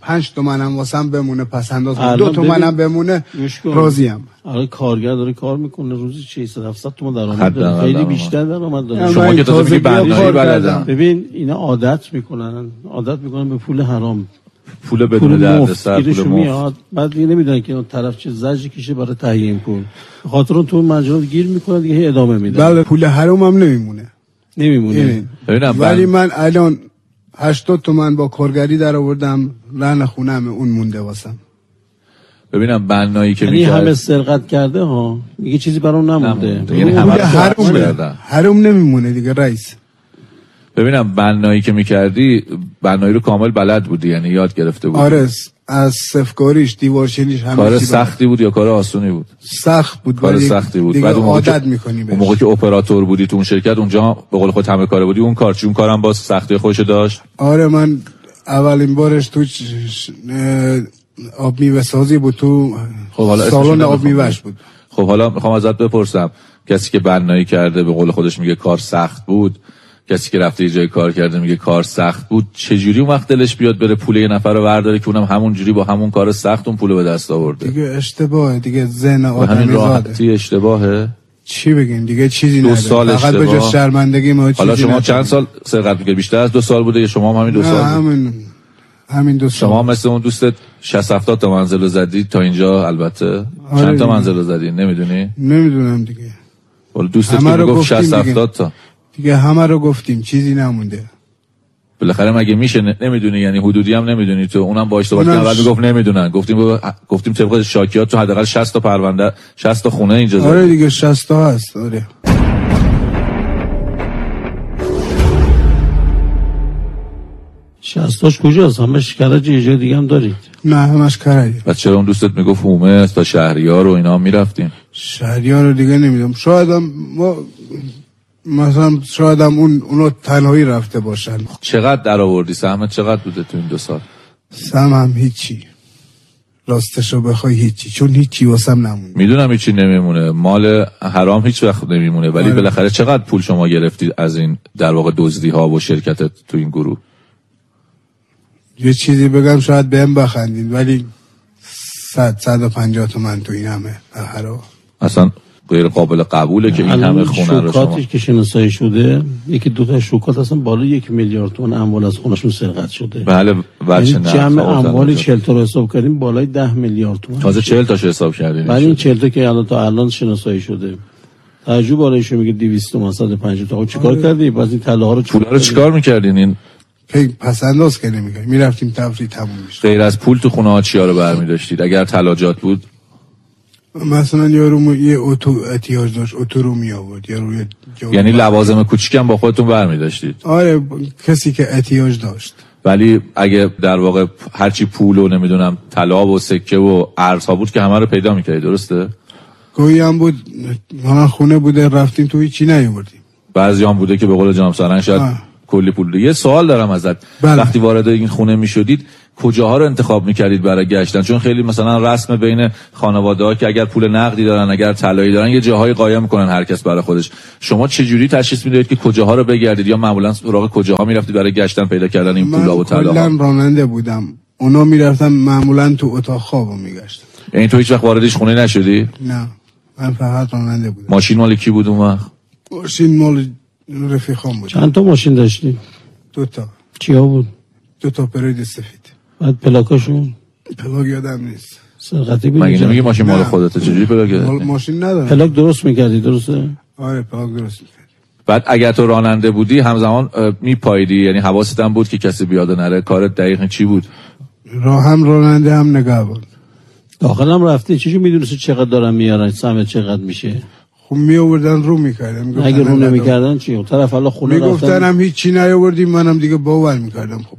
پنج تومنم واسم بمونه پس انداز دو تومنم بمونه. راضیم. آره کارگر داره کار می‌کنه. روزی 600 700 تومن درآمد داره. خیلی. بیشتر درآمد داره. شما که تازه میگی بلدم. ببین اینا عادت می‌کنن. عادت می‌کنن به پول حرام. پول بدون پول درد مفت سر پول میاد. بعد دیگه نمی‌دونن که اون طرف چه زجی کشه برای تهیه این پول. به خاطر اون تو مجالات گیر می‌کنن دیگه ادامه میدن. بله پول حروم هم نمیمونه. نمیمونه. ولی. من الان هشتاد تومن با کارگری در آوردم لحن خونم اون مونده واسم. ببینم بنایی که یعنی همه می‌کرد سرقت کرده ها؟ میگه چیزی برام نمونده. نمونده. یعنی همه. حروم نمیمونه دیگه رئیس. ببینم بنایی که می‌کردی بنایی رو کامل بلد بودی یعنی یاد گرفته بودی. آره از صفکاریش دیوارچینیش همه کار سختی بود یا کار آسونی بود؟ سخت بود کار سختی بود. بعد اون عادت که- می‌کنی اون موقع که اپراتور بودی تو اون شرکت اونجا به قول خود همه کاره بودی اون کار چون کارم باز سختی خوش داشت؟ آره من اولین بارش تو آب میوه سازی بود تو خب حالا سالن آب میوهش. بود. خب حالا می‌خوام ازت بپرسم کسی که بنایی کرده به قول خودش میگه کار سخت بود کسی که رفته یه جای کار کرده میگه کار سخت بود چجوری اون وقت دلش بیاد بره پول یه نفر رو برداره که اونم همون جوری با همون کار سخت اون پول به دست آورده؟ دیگه اشتباهه دیگه ذهن همین آدمی زاده. راحتی اشتباهه؟ چی بگیم؟ دیگه چیزی دو نداره. سال فقط به جز. شرمندگی ما حالا چیزی شما نداریم. چند سال سرقت می‌کرد بیشتر از دو سال بوده یا شما هم همین دو سال؟ همین همین دو سال. شما مثل اون دوستت 60 70 تا منزل زدی تا اینجا البته. آره چند تا. منزل زدی؟ نمی‌دونی؟ نمی‌دونم دیگه. ولی دوستت که گفتیم 60 دیگه. 70 تا. دیگه همه رو گفتیم چیزی نمونده. بالاخره مگه میشه نمی‌دونی؟ یعنی حدودی هم نمی‌دونی. تو اونم با اشتباه اونم کردن بعد ش- می‌گفت نمی‌دونن. گفتیم بابا- گفتیم طبق شاکیات تو حداقل 60 تا پرونده 60 تا خونه اینجا آره دیگه 60 تا هست. آره. شستاش کجاست؟ همش کرج یه جای دیگه هم دارید. نه همش کرایه بعد چرا اون دوستت می‌گفت هومه تا شهریار و اینا هم می‌رفتیم؟ شهریار رو دیگه نمی‌دونم. شاید هم ما مثلا شاید هم اون اونو تنهایی رفته باشن. چقدر در آوردی سهمت چقدر بوده تو این دو سال؟ سم هم هیچی. راستشو بخوای هیچی. چون هیچی واسم نموند می‌دونم هیچی نمیمونه. مال حرام هیچ وقت نمیمونه. ولی آره. بالاخره چقدر پول شما گرفتید از این در واقع دزدی ها و شرکتت تو این گروه؟ یه چیزی بگم شاید بهم بخندید ولی صد صد و پنجاه تومن تو این همه. هر اصلا غیر قابل قبوله که این همه خونه رو شما شوکاتش که شناسایی شده یکی دو تا شوکات اصلا بالا یک میلیارد تومن اموال از خونشون سرقت شده. بله بچه نه جمع اموال اونجا. 40 تا رو حساب کردیم بالای 10 میلیارد تومن تازه چهل تاشو حساب کردین بعد این 40 تا که الان تا الان شناسایی شده. تعجب بالایشون میگه 200 تومن 150 تا. خب چیکار کردی؟ بعضی این طلاها رو پولا رو چیکار می‌کردین؟ این پی پس انداز که نمیگه می‌رفتیم تفریح تموم میشه غیر از پول تو خونه ها چیا رو برمی داشتید اگر تلاجات بود مثلا یارو یه اتو احتیاج داشت اتو رو می آورد یارو یعنی لوازم کوچیکم با خودتون برمی داشتید آره کسی که احتیاج داشت ولی اگه در واقع هرچی پول و نمی‌دونم طلا و سکه و ارزها بود که همه رو پیدا می‌کردی درسته گویی هم بود ما خونه بوده رفتیم تو هیچی نیاوردیم بعضی هم بوده که به قول جناب سرنگ شاید آه. کلی پول ده. یه سوال دارم ازت بله. وقتی وارد این خونه می‌شدید کجاها رو انتخاب می‌کردید برای گشتن؟ چون خیلی مثلا رسم بین خانواده ها که اگر پول نقدی دارن اگر طلایی دارن یه جاهای قایم می‌کنن هر کس برای خودش. شما چه جوری تشخیص می‌دید که کجاها رو بگردید؟ یا معمولا سراغ کجاها می‌رفتید برای گشتن پیدا کردن این پولا و من طلا کلا راننده بودم. اونا می‌رفتم معمولا تو اتاق خواب میگشتم یعنی تو هیچ وقت وارد هیچ خونه نشدی؟ نه. من فقط راننده بودم. ماشین مال کی بود اون وقت؟ ماشین مال رفیقام بود. چند تا ماشین داشتی دو تا. چیا بود؟ دو تا پرید سفید. بعد پلاکاشون پلاک یادم نیست. سرقتی بود مگه؟ نمیگی ماشین مال. خودته؟ چجوری کردی ماشین ندارم پلاک درست می‌کردی درسته؟ آره پلاک درست می‌کرد بعد اگر تو راننده بودی همزمان میپایدی یعنی حواست هم بود که کسی بیاد نره. کارت دقیق چی بود؟ راه هم راننده هم نگهبان داخلم رفتی. چجوری می‌دونستی چقدر دارن میارن؟ سمت چقدر میشه؟ خب می آوردن رو می‌کردم اگه رو نمی‌کردن چی؟ اون طرف حالا خونه می‌گفتن هم هیچی نیاوردیم منم دیگه باور می‌کردم. خب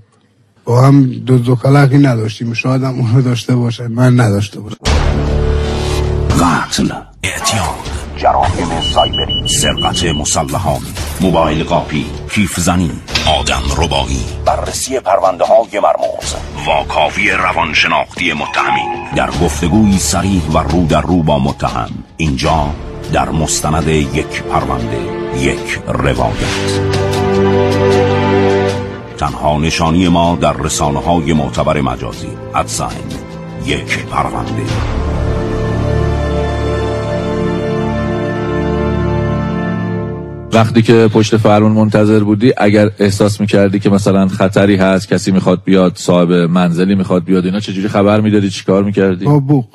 با هم دو دو کلکی نداشتیم. شاید هم اونو داشته باشه. من نداشته باشم. قتل اعتیاد. جراحم سایبری. سرقت مسلحانه موبایل قاپی. کیف زنی آدم ربایی. بررسی پرونده های مرموز. واکاوی روانشناختی متهمین. در گفتگوی سریح و رو در رو با متهم. اینجا در مستند یک پرونده یک روایت. تنها نشانی ما در رسانه های معتبر مجازی. ادساین یک پرونده. وقتی که پشت فرمون منتظر بودی اگر احساس می‌کردی که مثلا خطری هست کسی می‌خواد بیاد صاحب منزلی می‌خواد بیاد اینا چجوری خبر می‌دادی؟ چیکار می‌کردی؟ با بوق.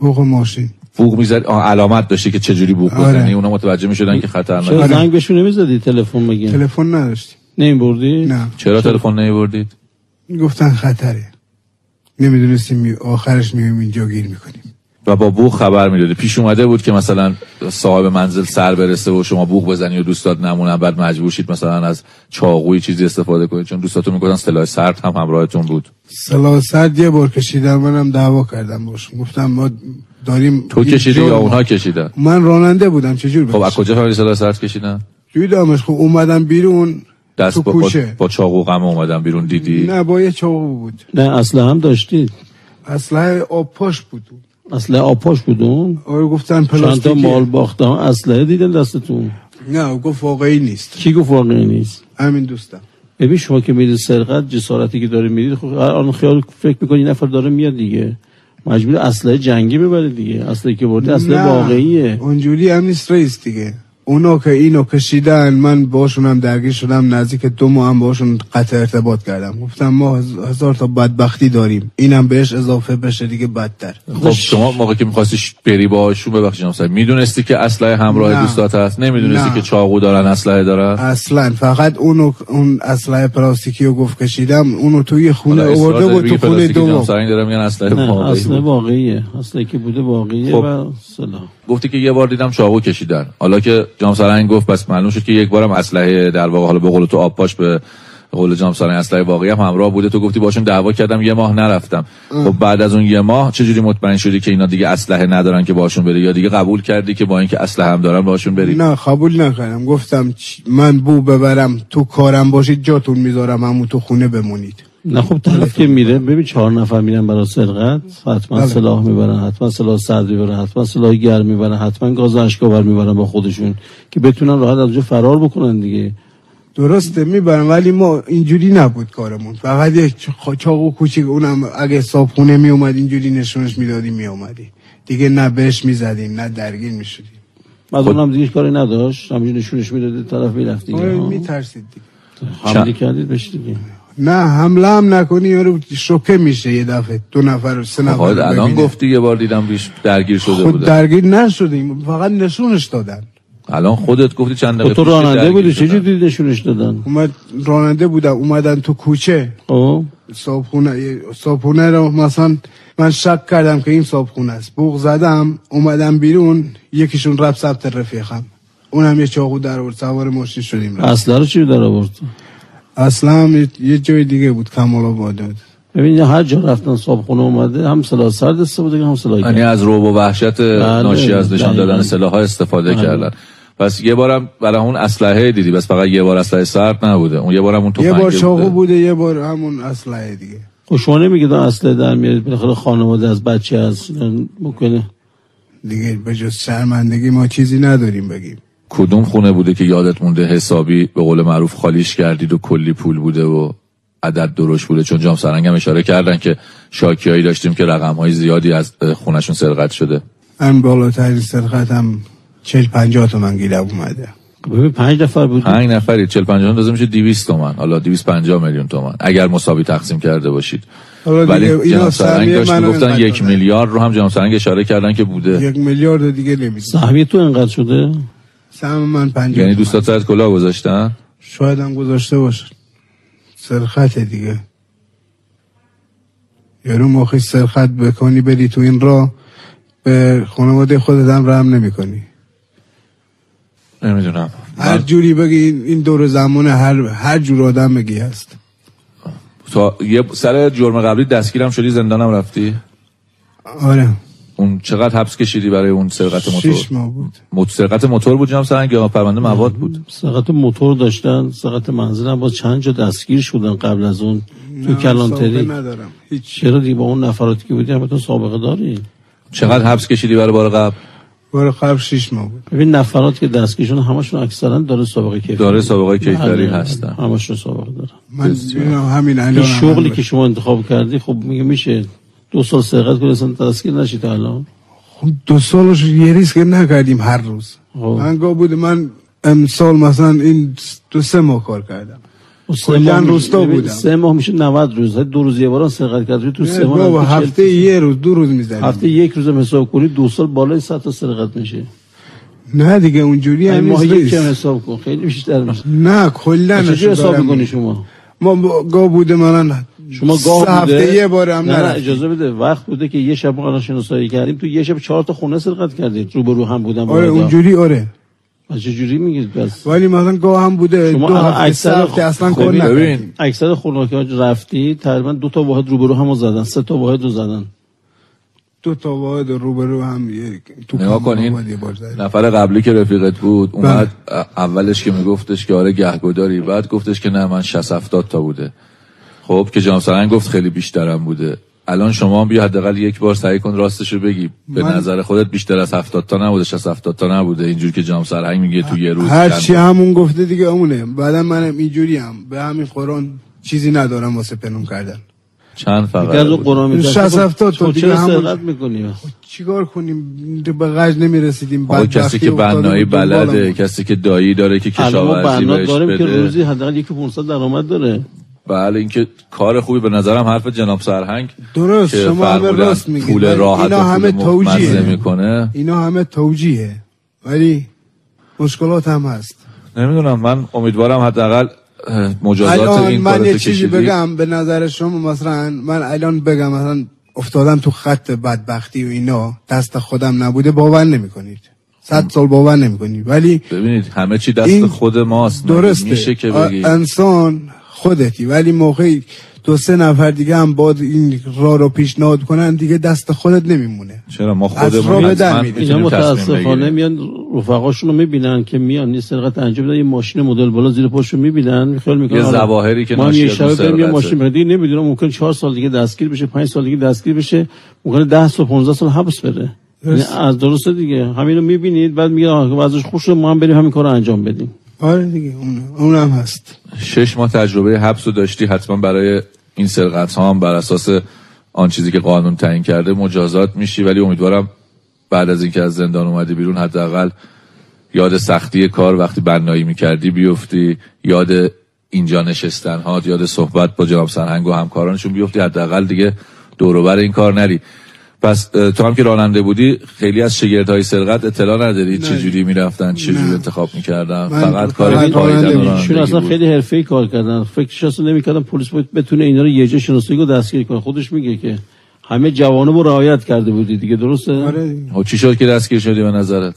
بوق ماشین. بوق می‌زد علامت داشتی که چجوری بوق آره. بزنی؟ اونا متوجه می‌شدن که چرا خطرناکه زنگ بهشون نمی‌زدی؟ تلفن بگیم تلفن نمیبردی؟ نه. چرا تلفن نمیبردید؟ گفتن خطره. نمی‌دونستیم می- آخرش میگیم اینجا گیر می‌کنیم. و با بوق خبر می‌دادی. پیش اومده بود که مثلا صاحب منزل سر برسه و شما بوق بزنی و دوستات نمونن بعد مجبور شید مثلا از چاقوی چیزی استفاده کنید. چون دوستاتون می‌گفتن سلاح سرد هم همراهتون بود. سلاح سرد یه بار کشیدم منم دعوا کردم باشم گفتم ما داریم تو کشیدی یا اونها کشیدن؟ من راننده بودم چجور خب از کجا فهمیدی سلاح سرد کشیدن؟ دیدمش خب اومدم بیرون. دست با, با, چاقو غم اومدن بیرون دیدی؟ نه با یه چاقو بود. نه اصلا هم داشتید اسلحه آب پاش بود. اصلا آپاش بودون آره گفتن چند تا پلاستیکی مال باخته ها اسلحه دیدن دستتون؟ نه گفت واقعی نیست. کی گفت واقعی نیست؟ همین دوستم. ببین شما که میرید سرقت جسارتی که داره میرید خب آن خیال فکر می‌کنی این نفر داره میاد دیگه. مجبور اسلحه جنگی ببره دیگه. اسلحه که برده نه، واقعیه. اونجوری هم نیست رئیس دیگه. اونا که اینو کشیدن من باشون هم درگیر شدم نزدیک دو ماه هم باشون قطع ارتباط کردم. گفتم ما هز- هزار تا بدبختی داریم. اینم بهش اضافه بشه دیگه بدتر. خب شما موقع که می‌خواستی بری باهاشون ببخشید جناب می‌دونستی که اسلحه همراه نه. دوستات هست؟ نمی‌دونستی نه. که چاقو دارن اسلحه دارن؟ اصلا. فقط اونو اون اسلحه پلاستیکی رو گفت کشیدم اونو توی خونه آورده بود تو خونه دوم. سرنگ دارم میگن اسلحه نه واقعی اصلا بود. واقعیه. اصلا که بوده واقعیه خب. و سلام گفتی که یه بار دیدم چاقو کشیدن. حالا که جناب سرنگ گفت پس معلوم شد که یک بارم اسلحه در واقع حالا به قول تو آب پاش به قول جناب سرنگ اسلحه واقعی هم همراه بوده. تو گفتی باشون دعوا کردم یه ماه نرفتم. خب بعد از اون یه ماه چجوری مطمئن شدی که اینا دیگه اسلحه ندارن که باشون بری یا دیگه قبول کردی که با اینکه اسلحه هم دارن باشون بری نه قبول نکردم. گفتم من بو ببرم تو کارم باشید جاتون می‌ذارم همون تو خونه بمونید. نه خب طرف که میره ببین چهار نفر میرن برای سرقت حتما بله. سلاح می‌برن حتما سلاح سرد می‌برن حتما سلاح گرم می‌برن حتما گاز اشکاور می‌برن با خودشون که بتونن راحت از اونجا فرار بکنن دیگه. درسته می‌برم ولی ما اینجوری نبود کارمون. فقط یک چاقو کوچیک اونم اگه صابخونه میومد اینجوری نشونش می‌دادی میومدی دیگه نه بهش می‌زدیم نه درگیر می‌شدیم. از اونم دیگه کاری نداشت همینجوری نشونش می‌دادی طرف می‌رفت دیگه. ها. میترسید دیگه. حمله کردید بهش دیگه. نه حمله هم نکنی یارو شوکه میشه یه دفعه دو نفر سه نفر خواهد رو الان ببینه. گفتی یه بار دیدم بیش درگیر شده خود بوده. درگیر نشدیم فقط نشونش دادن. الان خودت گفتی چند خب دقیقه تو پیش که راننده بودی. چجور دیدی نشونش دادن؟ اومد راننده بودم اومدن تو کوچه. خب. صابخونه صابخونه رو مثلا من شک کردم که این صابخونه است. بوق زدم اومدم بیرون یکیشون رفت ثبت رفیقم. اونم یه چاقو در آورد سوار ماشین شدیم. اصلا رو چی در آورد؟ اصلا هم یه- جای دیگه بود کمال آباد بود ببین هر جا رفتن صاحب خونه اومده هم سلاح سرد استفاده هم سلاح یعنی از روب و وحشت ناشی از نشان. دادن سلاح ها استفاده بله. کردن. پس یه بارم برای اون اسلحه دیدی بس فقط یه بار اسلحه سرد نبوده. اون یه بارم اون یه بار چاقو بوده. بوده یه بار همون اسلحه دیگه. خب شما نمیگید اصله در میارید بالاخره خانواده از بچه از ممکنه. دیگه به جز شرمندگی ما چیزی نداریم بگیم. کدوم خونه بوده که یادت مونده حسابی به قول معروف خالیش کردید و کلی پول بوده و عدد درشت بوده؟ چون جام سرنگ هم اشاره کردن که شاکیایی داشتیم که رقم های زیادی از خونشون سرقت شده. من بالاترین سرقت هم چل پنجاه تومن گیرم اومده. ببین پنج نفر بود. پنج نفری. 40 50 اندازه میشه 200 تومن. حالا 250 میلیون تومن. اگر مساوی تقسیم کرده باشید. ولی جناب سرنگ داشت گفتن یک. میلیارد رو هم جناب سرنگ اشاره کردن که بوده. یک میلیارد دیگه نمی‌دونم سهمیه تو انقدر شده؟ سهم من پنجاه یعنی. دوستات سرت کلاه گذاشتن؟ شاید هم گذاشته باشه. سرخط دیگه. یارو موقعی سرخط بکنی بری تو این راه به خانواده خودت هم رحم نمی کنی نمی‌دونم. هر جوری بگی این- این دور زمان هر هر جور آدم بگی هست. تا یه سر جرم قبلی دستگیرم شدی زندانم رفتی؟ آره. اون چقدر حبس کشیدی برای اون سرقت موتور؟ شش ماه بود. مت- سرقت موتور بود جناب سرنگ یا پرونده مواد بود؟ سرقت موتور داشتن سرقت منزل هم با چند جا دستگیر شدن قبل از اون تو کلانتری ندارم. هیچ. چرا دیگه با اون نفراتی که بودی همتون سابقه داری؟ چقدر حبس کشیدی برای بار قبل؟ بار قبل شش ماه بود. ببین نفرات که دستگیر شدن همشون اکثرا داره سابقه کیفری داره سابقه کیفری بله، هستن. همشون سابقه داره من همین الان شغلی که شما انتخاب کردی خب میگه میشه دو سال سرقت کنی اصلا دستگیر نشی تا الان. خب دو سالش یه ریسک نکردیم هر روز. خب. من گاه بود من امسال مثلا این دو سه ماه کار کردم. کلاً روستا بودم. سه ماه میشه 90 روز. دو روز یه بار سرقت کردی تو سه ماه هفته یه روز دو روز می‌زنیم هفته یک روز حساب کنی دو سال بالای 100 تا سرقت میشه. نه دیگه اونجوری هم ماه یک. کم حساب کن خیلی بیشتر میشه. نه کلا چجوری حساب می‌کنی شما؟ ما گاه بوده من شما گاه بوده هفته یه بار هم نه, نه. اجازه بده. وقت بوده که یه شب ما شناسایی کردیم. تو یه شب چهار تا خونه سرقت کردید. رو به رو هم بودن آره. اونجوری آره. از چه جوری میگید؟ پس ولی مثلا گاه هم بوده. شما دو هفته اکثر- هفته اصلا کار ببین. اکثر خونه که رفتی تقریبا دو تا واحد رو به رو هم زدن. سه تا واحد رو زدن. دو تا واحد روبرو هم یک تو نگاه کنین. نفر قبلی که رفیقت بود بله. اومد اولش که میگفتش که آره گهگداری. بعد گفتش که نه من 60 70 تا بوده. خب که جام سرنگ گفت خیلی بیشترم بوده. الان شما هم بیا حداقل یک بار سعی کن راستش رو بگی. به من- نظر خودت بیشتر از 70 تا نبوده 60 70 تا نبوده. اینجور که جام سرنگ میگه تو یه روز هر چی. همون گفته دیگه اونه بعدا منم اینجوری هم. به همین قرآن چیزی ندارم واسه پنون کردن. چند دیگه از. قرآن می‌گه. شصت هفتاد تا خب دیگه چرا همون- سرقت می‌کنی؟ چیکار کنیم؟ به قج نمی‌رسیدیم. آقا کسی که بنایی بلده کسی که دایی داره که کشاورزی بنا بهش داریم که بده. روزی حداقل یکی 500 درآمد داره. بله اینکه کار خوبی به نظرم حرف جناب سرهنگ درست که شما همه راست میگید. پول راحت اینا همه توجیه. می‌کنه. اینا همه توجیهه ولی مشکلات هم هست. نمی‌دونم من امیدوارم حداقل مجازات الان این من یه چیزی بگم به نظر شما مثلا من الان بگم مثلا افتادم تو خط بدبختی و اینا دست خودم نبوده باور نمی‌کنید. صد سال باور نمی‌کنید. ولی ببینید همه چی دست خود ماست. درسته. میشه که بگی انسان خودتی. ولی موقعی دو سه نفر دیگه هم باید این راه رو پیشنهاد کنن دیگه دست خودت نمیمونه. چرا؟ ما خودمون. اینا متاسفانه میان رفقاشون رو می‌بینن که میان یه سرقت انجام بدن یه ماشین مدل بالا زیر پاشون می‌بینن. خیال می‌کنن یه حالا ظواهری که ما یه شب بریم یه. ماشین بدی نمی‌دونم ممکن چهار سال دیگه دستگیر بشه پنج سال دیگه دستگیر بشه ممکن 10 سال 15 سال حبس بره. یعنی درست. از درسته دیگه. همینو می‌بینید بعد میگه خوب شد ما هم بریم همین کارو انجام بدیم. آره دیگه اون اونم هست. شش ماه تجربه حبس رو داشتی حتما برای این سرقت ها هم بر اساس آن چیزی که قانون تعیین کرده مجازات میشی ولی امیدوارم بعد از اینکه از زندان اومدی بیرون حداقل یاد سختی کار وقتی بنایی می‌کردی بیفتی یاد اینجا نشستن ها یاد صحبت با جناب سرهنگ و همکارانشون بیفتی حداقل دیگه دوروبر این کار نری. پس تو هم که راننده بودی خیلی از شگردهای سرقت اطلاع نداری چه جوری می‌رفتن چه جوری. انتخاب می‌کردن. فقط کار پاییدن رانندگی اصلا. خیلی حرفه‌ای کار کردن. فکرش اصلا نمی‌کردن پلیس باید بتونه اینا رو یه جا شناسایی رو دستگیر کنه. خودش میگه که همه جوانب رو رعایت کرده بودی دیگه درسته؟ آره. خب چی شد که دستگیر شدی به نظرت؟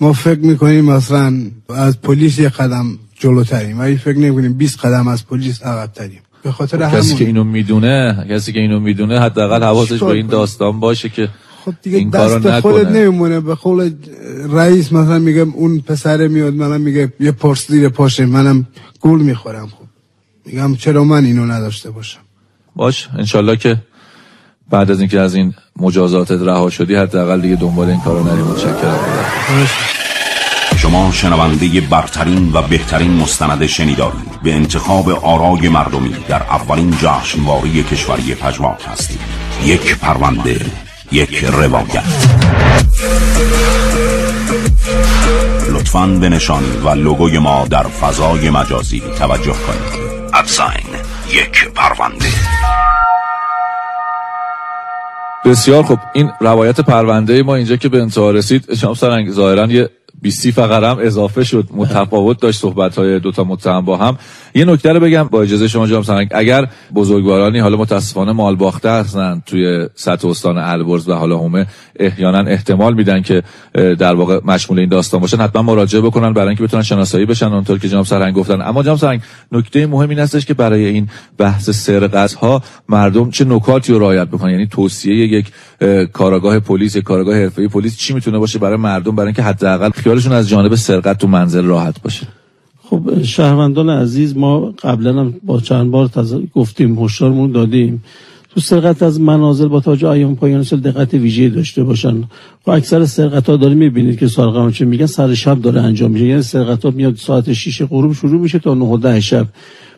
ما فکر می‌کنیم مثلا از پلیس یه قدم جلوتریم. ولی فکر نمی‌کنیم 20 قدم از پلیس عقبتریم. به خاطر خب کسی همون. که اینو می‌دونه کسی که اینو می‌دونه حداقل حواسش به این؟ داستان باشه که خب دیگه این دست خودت نمیمونه. به قول رئیس مثلا میگه اون پسره میاد منم میگه یه پرس زیر پاشه منم گول می‌خورم خب. میگم چرا من اینو نداشته باشم؟ باش انشالله که بعد از اینکه از این مجازاتت رها شدی حداقل دیگه دنبال این کارو نری متشکرم. شما شنونده برترین و بهترین مستند شنیداری به انتخاب آرای مردمی در اولین جشنواره کشوری پژواک هستید یک پرونده یک روایت. لطفاً به نشانی و لوگوی ما در فضای مجازی توجه کنید. ادساین یک پرونده. بسیار خب این روایت پرونده ما اینجا که به انتها رسید شما سرنگ ظاهرا یه 20 فقره اضافه شد. متفاوت داشت صحبت های دوتا متهم با هم. یه نکته رو بگم با اجازه شما جناب سرنگ. اگر بزرگوارانی حالا متاسفانه مال باخته هستن توی سطح استان البرز و حالا همه احیانا احتمال میدن که در واقع مشمول این داستان باشن حتما مراجعه بکنن برای اینکه بتونن شناسایی بشن اونطور که جناب سرنگ گفتن. اما جناب سرنگ نکته مهم این هستش که برای این بحث سرقت ها مردم چه نکاتی رو رعایت بکنن؟ یعنی توصیه یک کاراگاه پلیس کاراگاه حرفه‌ای پلیس چی می‌تونه باشه برای مردم؟ برای اینکه حداقل خیالشون از جانب سرقت تو منزل راحت باشه. خب شهروندان عزیز ما قبلا هم با چند بار گفتیم هشدارمون دادیم. تو سرقت از منازل با توجه ایام پایان سال دقت ویژه داشته باشن. خب اکثر سرقت ها داریم می‌بینید که سارقه چه میگن سر شب داره انجام میشه. یعنی سرقت ها میاد ساعت 6 غروب شروع میشه تا 9 10 شب.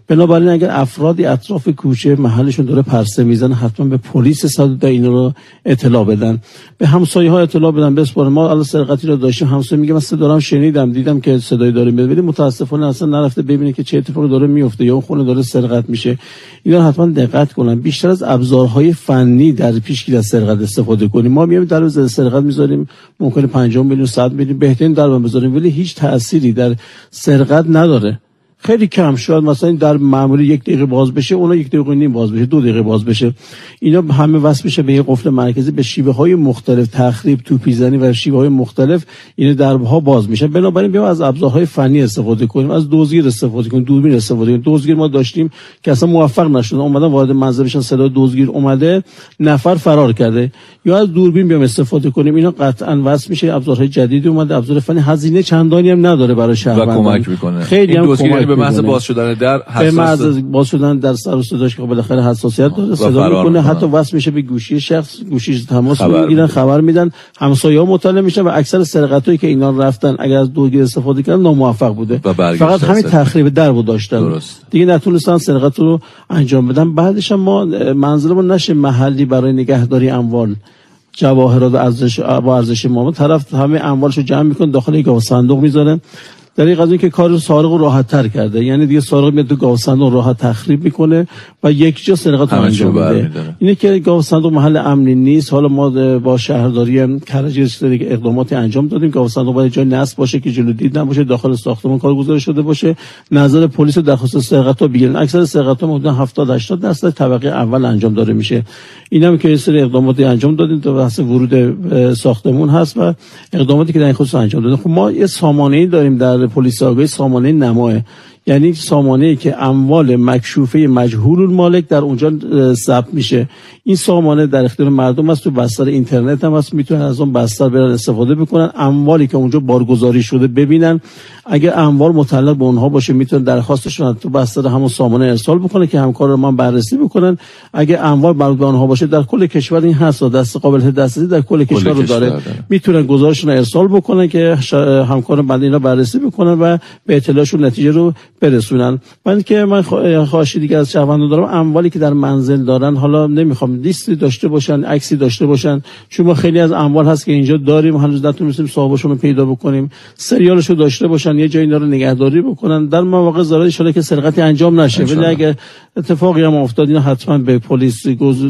بنابراین اگر افرادی اطراف کوچه محلشون داره پرسه می‌زنه حتما به پلیس صدود این رو اطلاع بدن. به همسایه ها اطلاع بدن. بسپارن ما الان سرقتی رو داشتیم. همسایه میگه من دارم شنیدم دیدم که صدای داره میاد ولی متاسفانه اصلا نرفته ببینه که چه اتفاقی داره میفته یا اون خونه داره سرقت میشه. اینا حتما دقت کنن. بیشتر از ابزارهای فنی در پیشگیری از سرقت استفاده کنیم. ما میایم در سرقت می‌ذاریم. ممکنه 5 میلیون 100 میلیون. بهترین در بذاریم. ولی هیچ تأثیری در سرقت نداره. خیلی کم شاید مثلا در معمولی یک دقیقه باز بشه اونا یک دقیقه نیم باز بشه دو دقیقه باز بشه. اینا همه وصل بشه به یک قفل مرکزی به شیوه های مختلف تخریب توپیزنی و شیوه های مختلف این درها باز میشه. بنابراین بیایم از ابزارهای فنی استفاده کنیم از دزدگیر استفاده کنیم دوربین استفاده کنیم. دزدگیر ما داشتیم که اصلا موفق نشدن اومدن وارد منزل بشن صدا دزدگیر اومده نفر فرار کرده. یا از دوربین بیام استفاده کنیم اینا قطعا وصل میشه ابزارهای جدیدی اومده ابزار فنی. هزینه چندانی هم نداره برای شهروندان. کمک می‌کنه. خیلی هم کمک به محض باز شدن در به محض باز شدن در سر و صداش که بالاخره حساسیت داره صدا می‌کنه حتی وصل میشه به گوشی شخص گوشی تماس می‌گیرن خبر میدن همسایه‌ها مطلع میشن و اکثر سرقتایی که اینا رفتن اگر از دورگیر استفاده کردن ناموفق بوده. فقط همین تخریب در بود داشتن. درست. دیگه نتونستن سرقت رو انجام بدن. بعدش ما منزلمون نشه محلی برای نگهداری اموال. جواهرات ارزش با ارزش ما. طرف همه اموالشو جمع می‌کنه داخل یک صندوق می‌ذاره. این قضیه که کار سارق رو راحت تر کرده. یعنی دیگه سارق میاد تو گاو صندوق راحت تخریب می‌کنه و یک جا سرقت رو انجام میده. اینه که گاو صندوق محل امنی نیست. حالا ما با شهرداری کرج دیگه اقداماتی انجام دادیم. گاو صندوق باید جای نصب باشه که جلو دید نباشه داخل ساختمان کار گذاری شده باشه. نظر پلیس درخواست سرقت رو بگیرن اکثر سرقت ها حدود 70 80 درصد طبقه اول انجام داره میشه. اینم که سری اقداماتی انجام دادیم. تو بحث ورود ساختمون هست و اقداماتی که در این خصوص انجام دادیم. خب ما یه سامانه داریم در پلیس آگاهی سامانه نماه یعنی سامانه ای که اموال مکشوفه مجهول المالک در اونجا ثبت میشه. این سامانه در اختیار مردم است تو بستر اینترنت هم هست می‌تونن از اون بستر برن استفاده بکنن اموالی که اونجا بارگذاری شده ببینن. اگر اموال متعلق به اونها باشه می‌تونن درخواستشون تو بستر همون سامانه ارسال بکنه که همکار من بررسی بکنن. اگر اموال مربوط به اونها باشه در کل کشور این هست دست قابل دسترسی در کل کشور رو داره. می‌تونن گزارشون ارسال بکنن که همکار بنده اینا بررسی بکنن و به اطلاعشون نتیجه رو برسونن. من که من خواهشی دیگه از شهروندان دارم. اموالی که در منزل دارن حالا نمی‌خوام لیستی داشته باشن عکسی داشته باشن. چون ما خیلی از اموال هست که اینجا داریم هنوز نتونستیم صاحبشون رو پیدا بکنیم. سریالشو داشته باشن یه جایی اینا رو نگهداری بکنن. در مواقع ضرر ان که سرقتی انجام نشه. ولی اگه اتفاقی هم افتاد اینا حتما به پلیس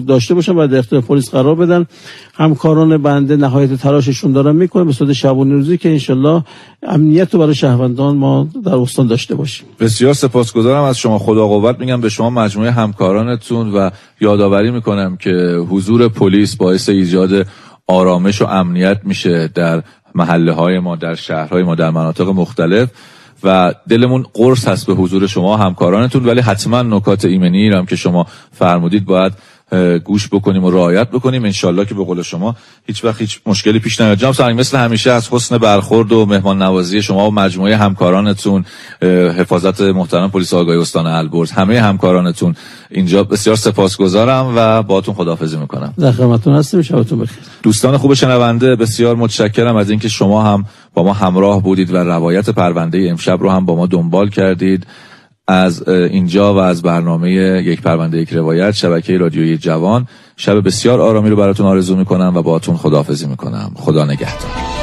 داشته باشن و در اختیار پلیس قرار بدن. همکاران بنده نهایت تلاششون دارن می‌کنن. به صورت شبانه روزی که انشالله امنیت رو برای شهروندان ما در استان داشته باشیم. بسیار سپاسگزارم. از شما خدا قوت میگم. به شما مجموعه همکارانتون و یادآوری می‌کنم که حضور پلیس باعث ایجاد آرامش و امنیت میشه در محله های ما در شهرهای ما در مناطق مختلف. و دلمون قرص هست به حضور شما همکارانتون ولی حتما نکات ایمنی هم که شما فرمودید باید گوش بکنیم و رعایت بکنیم. انشالله که به قول شما هیچ وقت هیچ مشکلی پیش نیاد. جناب سرنگ مثل همیشه از حسن برخورد و مهمان نوازی شما و مجموعه همکارانتون حفاظت محترم پلیس آگاهی استان البرز همه همکارانتون اینجا بسیار سپاسگزارم و باهاتون خداحافظی می‌کنم. در خدمتتون هستیم. شبتون بخیر. دوستان خوب شنونده بسیار متشکرم از اینکه شما هم با ما همراه بودید و روایت پرونده امشب رو هم با ما دنبال کردید. از اینجا و از برنامه یک پرونده یک روایت شبکه رادیویی جوان. شب بسیار آرامی رو براتون آرزو می‌کنم و باهاتون خداحافظی می‌کنم. خدا نگهدار.